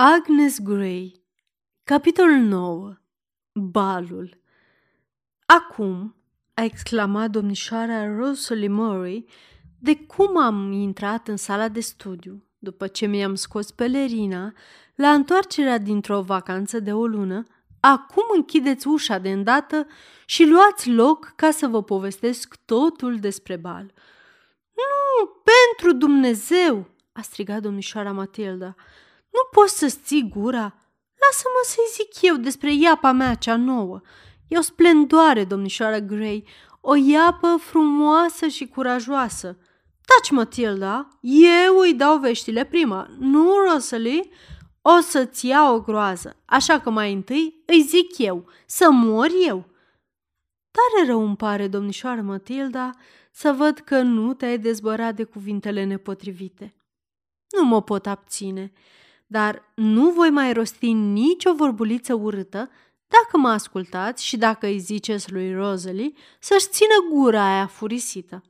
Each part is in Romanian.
Agnes Gray Capitolul 9 Balul Acum, a exclamat domnișoara Rosalie Murray, de cum am intrat în sala de studiu, după ce mi-am scos pelerina, la întoarcerea dintr-o vacanță de o lună, acum închideți ușa de îndată și luați loc ca să vă povestesc totul despre bal. Nu, pentru Dumnezeu!" a strigat domnișoara Matilda. Nu poți să-ți ții gura? Lasă-mă să-i zic eu despre iapa mea cea nouă. E o splendoare, domnișoară Gray, o iapă frumoasă și curajoasă. Taci, Matilda, eu îi dau veștile prima, nu, Rosalie? O să-ți ia o groază, așa că mai întâi îi zic eu, să mor eu. Tare rău îmi pare, domnișoară Matilda, să văd că nu te-ai dezbărat de cuvintele nepotrivite. Nu mă pot abține dar nu voi mai rosti nicio vorbuliță urâtă dacă mă ascultați și dacă îi ziceți lui Rosalie să-și țină gura aia furisită.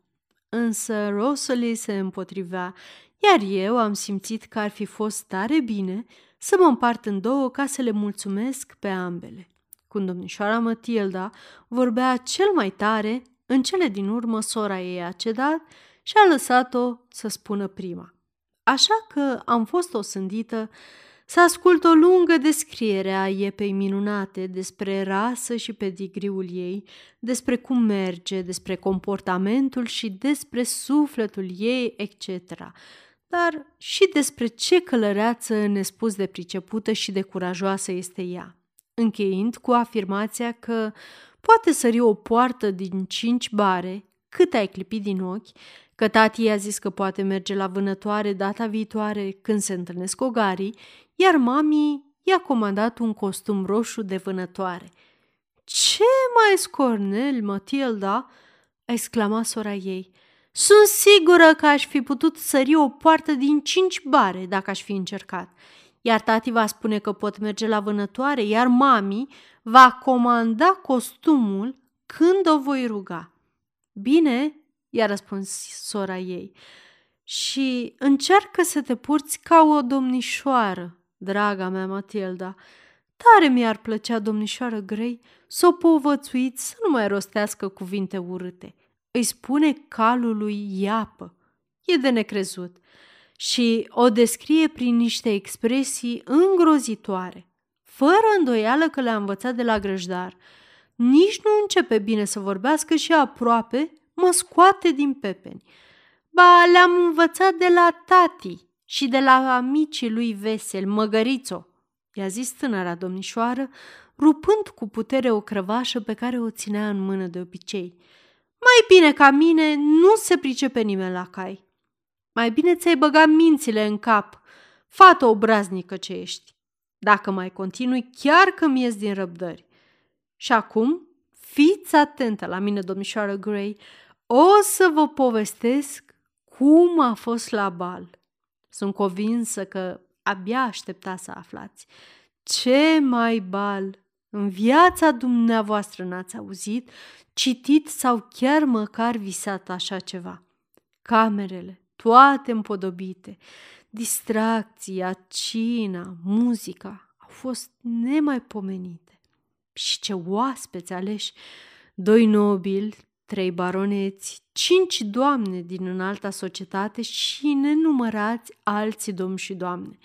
Însă Rosalie se împotrivea, iar eu am simțit că ar fi fost tare bine să mă împart în două ca să le mulțumesc pe ambele. Când domnișoara Matilda vorbea cel mai tare, în cele din urmă sora ei a cedat și a lăsat-o să spună prima. Așa că am fost osândită să ascult o lungă descriere a iepei minunate despre rasă și pedigriul ei, despre cum merge, despre comportamentul și despre sufletul ei, etc., dar și despre ce călăreață nespus de pricepută și de curajoasă este ea, încheind cu afirmația că poate sări o poartă din cinci bare, cât ai clipit din ochi, că tati i-a zis că poate merge la vânătoare data viitoare când se întâlnesc ogarii, iar mami i-a comandat un costum roșu de vânătoare. Ce mai scornel, Matilda!" exclama sora ei. Sunt sigură că aș fi putut sări o poartă din cinci bare dacă aș fi încercat. Iar tati va spune că pot merge la vânătoare, iar mami va comanda costumul când o voi ruga. Bine, i-a răspuns sora ei. Și încearcă să te purți ca o domnișoară, draga mea Matilda. Tare mi-ar plăcea, domnișoară Grey, să o povățuiți să nu mai rostească cuvinte urâte. Îi spune calului iapă. E de necrezut. Și o descrie prin niște expresii îngrozitoare, fără îndoială că le-a învățat de la grăjdar. Nici nu începe bine să vorbească și aproape mă scoate din pepeni. Ba, le-am învățat de la tati și de la amicii lui vesel, măgărițo, i-a zis tânăra domnișoară, rupând cu putere o crăvașă pe care o ținea în mână de obicei. Mai bine ca mine nu se pricepe nimeni la cai. Mai bine ți-ai băgat mințile în cap, fată obraznică ce ești. Dacă mai continui, chiar că mi din răbdări. Și acum, fiți atentă la mine, domnișoară Gray, o să vă povestesc cum a fost la bal. Sunt convinsă că abia aștepta să aflați. Ce mai bal! În viața dumneavoastră n-ați auzit, citit sau chiar măcar visat așa ceva. Camerele, toate împodobite, distracția, cina, muzica au fost nemaipomenite. Și ce oaspeți aleși! Doi nobili, trei baroneți, cinci doamne din înalta societate și nenumărați alți domni și doamne.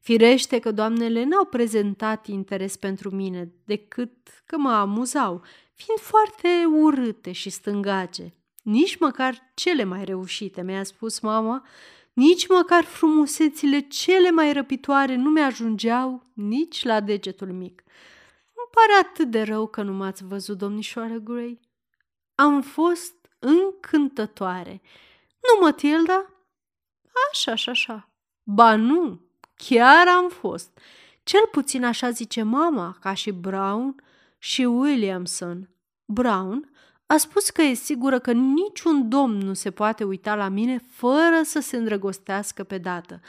Firește că doamnele n-au prezentat interes pentru mine, decât că mă amuzau, fiind foarte urâte și stângace. Nici măcar cele mai reușite, mi-a spus mama, nici măcar frumusețile cele mai răpitoare nu mi-ajungeau nici la degetul mic. Îmi pare atât de rău că nu m-ați văzut, domnișoară Gray. Am fost încântătoare. Nu, Matilda? Așa, așa, așa. Ba nu, chiar am fost. Cel puțin așa zice mama, ca și Brown și Williamson. Brown a spus că e sigură că niciun domn nu se poate uita la mine fără să se îndrăgostească pe dată,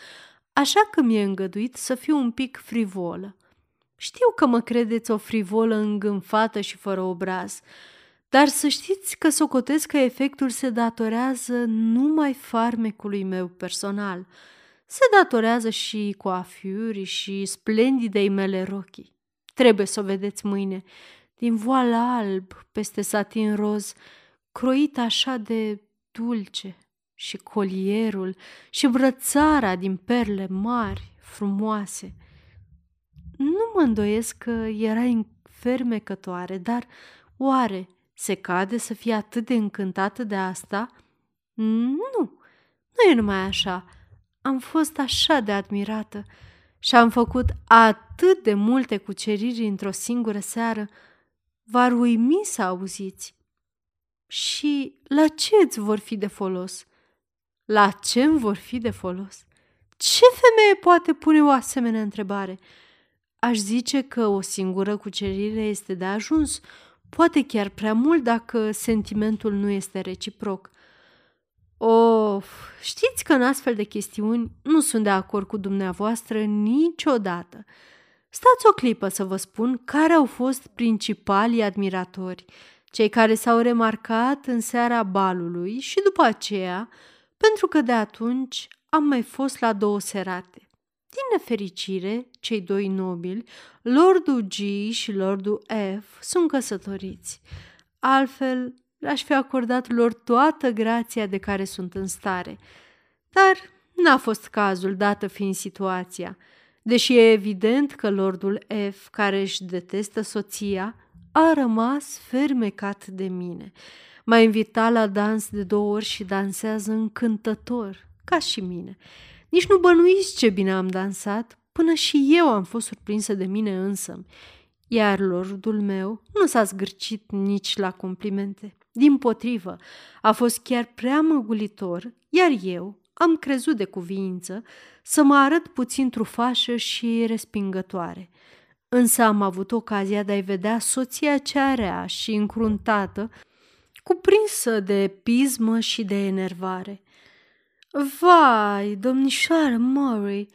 așa că mi-e îngăduit să fiu un pic frivolă. Știu că mă credeți o frivolă îngânfată și fără obraz, dar să știți că socotesc că efectul se datorează numai farmecului meu personal. se datorează și coafiurii și splendidei mele rochii. Trebuie să o vedeți mâine, din voal alb peste satin roz, croit așa de dulce, și colierul și brățara din perle mari, frumoase. Nu mă îndoiesc că era fermecătoare, dar oare se cade să fie atât de încântată de asta? Nu, nu e numai așa. Am fost așa de admirată și am făcut atât de multe cuceriri într-o singură seară. V-ar uimi să auziți. Și la ce îți vor fi de folos? La ce îmi vor fi de folos? Ce femeie poate pune o asemenea întrebare? Aș zice că o singură cucerire este de ajuns, poate chiar prea mult dacă sentimentul nu este reciproc. Of, știți că în astfel de chestiuni nu sunt de acord cu dumneavoastră niciodată. Stați o clipă să vă spun care au fost principalii admiratori, cei care s-au remarcat în seara balului și după aceea, pentru că de atunci am mai fost la două serate. Din nefericire, cei doi nobili, Lordul G și Lordul F, sunt căsătoriți. Altfel, le-aș fi acordat lor toată grația de care sunt în stare. Dar n-a fost cazul, dată fiind situația. Deși e evident că Lordul F, care își detestă soția, a rămas fermecat de mine. M-a invitat la dans de două ori și dansează încântător, ca și mine. Nici nu bănuiți ce bine am dansat, până și eu am fost surprinsă de mine însă. Iar lordul meu nu s-a zgârcit nici la complimente. Din potrivă, a fost chiar prea măgulitor, iar eu am crezut de cuviință să mă arăt puțin trufașă și respingătoare. Însă am avut ocazia de a-i vedea soția cea rea și încruntată, cuprinsă de pismă și de enervare. Vai, domnișoară Murray,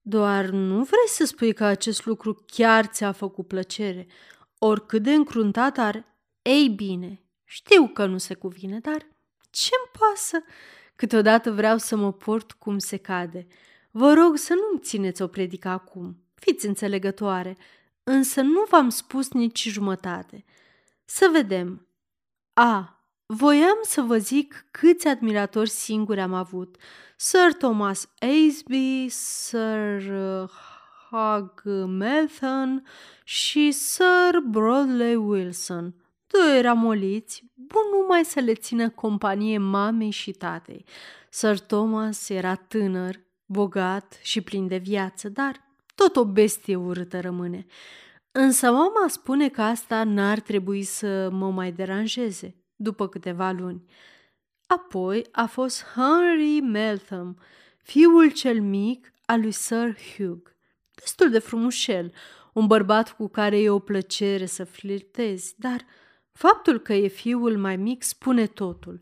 doar nu vrei să spui că acest lucru chiar ți-a făcut plăcere, oricât de încruntat ar... Ei bine, știu că nu se cuvine, dar ce-mi pasă? Câteodată vreau să mă port cum se cade. Vă rog să nu-mi țineți o predică acum. Fiți înțelegătoare, însă nu v-am spus nici jumătate. Să vedem. A. Voiam să vă zic câți admiratori singuri am avut. Sir Thomas Asby, Sir uh, Hug Melton și Sir Broadley Wilson. Doi ramoliți, bun numai să le țină companie mamei și tatei. Sir Thomas era tânăr, bogat și plin de viață, dar tot o bestie urâtă rămâne. Însă mama spune că asta n-ar trebui să mă mai deranjeze după câteva luni. Apoi a fost Henry Meltham, fiul cel mic al lui Sir Hugh, destul de frumușel, un bărbat cu care e o plăcere să flirtezi, dar faptul că e fiul mai mic spune totul.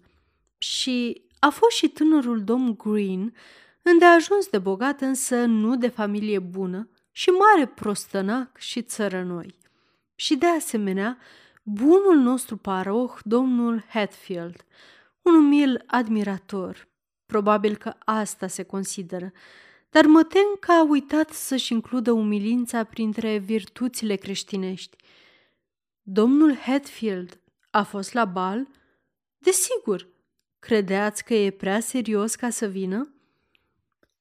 Și a fost și tânărul domn Green, îndeajuns de bogat, însă nu de familie bună și mare prostănac și țărănoi. Și de asemenea, bunul nostru paroh, domnul Hatfield, un umil admirator. Probabil că asta se consideră, dar mă tem că a uitat să-și includă umilința printre virtuțile creștinești. Domnul Hatfield a fost la bal? Desigur. Credeați că e prea serios ca să vină?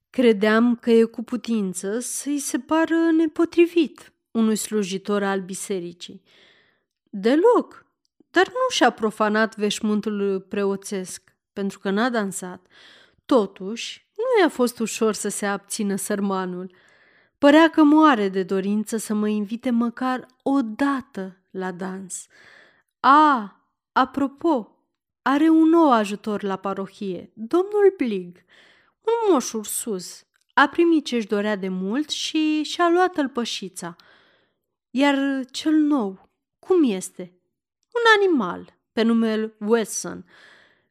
Credeam că e cu putință să-i se pară nepotrivit unui slujitor al bisericii. Deloc, dar nu și-a profanat veșmântul preoțesc, pentru că n-a dansat. Totuși, nu i-a fost ușor să se abțină sărmanul. Părea că moare de dorință să mă invite măcar o dată la dans. A, apropo, are un nou ajutor la parohie, domnul Blig, un moș sus. A primit ce-și dorea de mult și și-a luat tălpășița. Iar cel nou, cum este? Un animal, pe numele Wesson.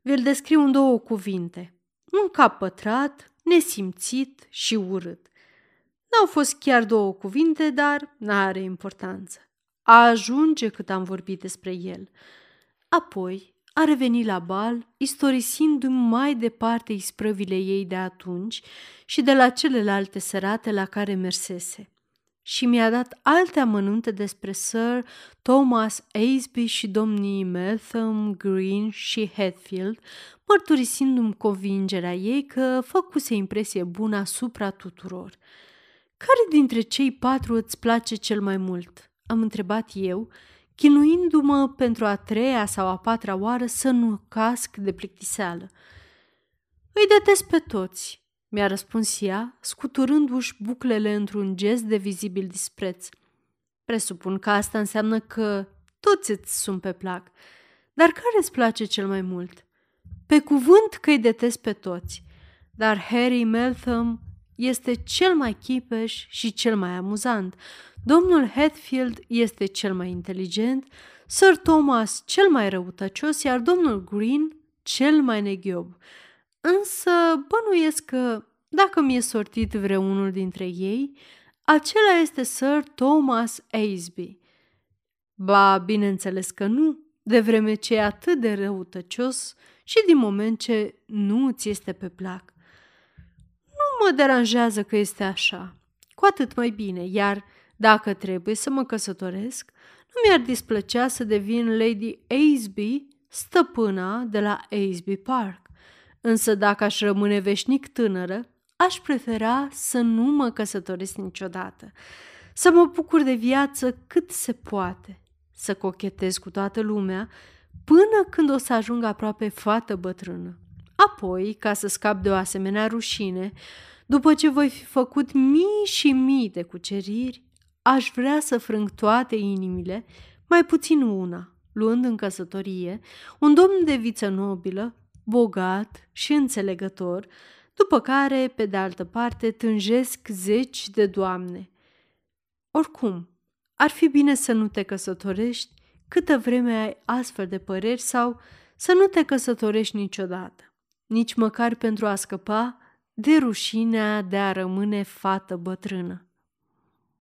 Vi-l descriu în două cuvinte. Un cap pătrat, nesimțit și urât. N-au fost chiar două cuvinte, dar n-are importanță. A ajunge cât am vorbit despre el. Apoi a revenit la bal, istorisindu-mi mai departe isprăvile ei de atunci și de la celelalte serate la care mersese. Și mi-a dat alte amănunte despre Sir Thomas Asby și domnii Meltham, Green și Hatfield, mărturisindu-mi convingerea ei că făcuse impresie bună asupra tuturor. Care dintre cei patru îți place cel mai mult?" am întrebat eu, chinuindu-mă pentru a treia sau a patra oară să nu casc de plictiseală. Îi detest pe toți, mi-a răspuns ea, scuturându-și buclele într-un gest de vizibil dispreț. Presupun că asta înseamnă că toți îți sunt pe plac. Dar care îți place cel mai mult? Pe cuvânt că îi detest pe toți, dar Harry Meltham este cel mai chipeș și cel mai amuzant. Domnul Hatfield este cel mai inteligent, Sir Thomas cel mai răutăcios, iar domnul Green cel mai neghiob. Însă bănuiesc că, dacă mi-e sortit vreunul dintre ei, acela este Sir Thomas Asby. Ba, bineînțeles că nu, de vreme ce e atât de răutăcios și din moment ce nu ți este pe plac. Nu mă deranjează că este așa, cu atât mai bine, iar dacă trebuie să mă căsătoresc, nu mi-ar displăcea să devin Lady Asby, stăpâna de la Asby Park. Însă dacă aș rămâne veșnic tânără, aș prefera să nu mă căsătoresc niciodată, să mă bucur de viață cât se poate, să cochetez cu toată lumea până când o să ajung aproape fată bătrână. Apoi, ca să scap de o asemenea rușine, după ce voi fi făcut mii și mii de cuceriri, aș vrea să frâng toate inimile, mai puțin una, luând în căsătorie un domn de viță nobilă, bogat și înțelegător, după care, pe de altă parte, tânjesc zeci de doamne. Oricum, ar fi bine să nu te căsătorești câtă vreme ai astfel de păreri sau să nu te căsătorești niciodată, nici măcar pentru a scăpa de rușinea de a rămâne fată bătrână.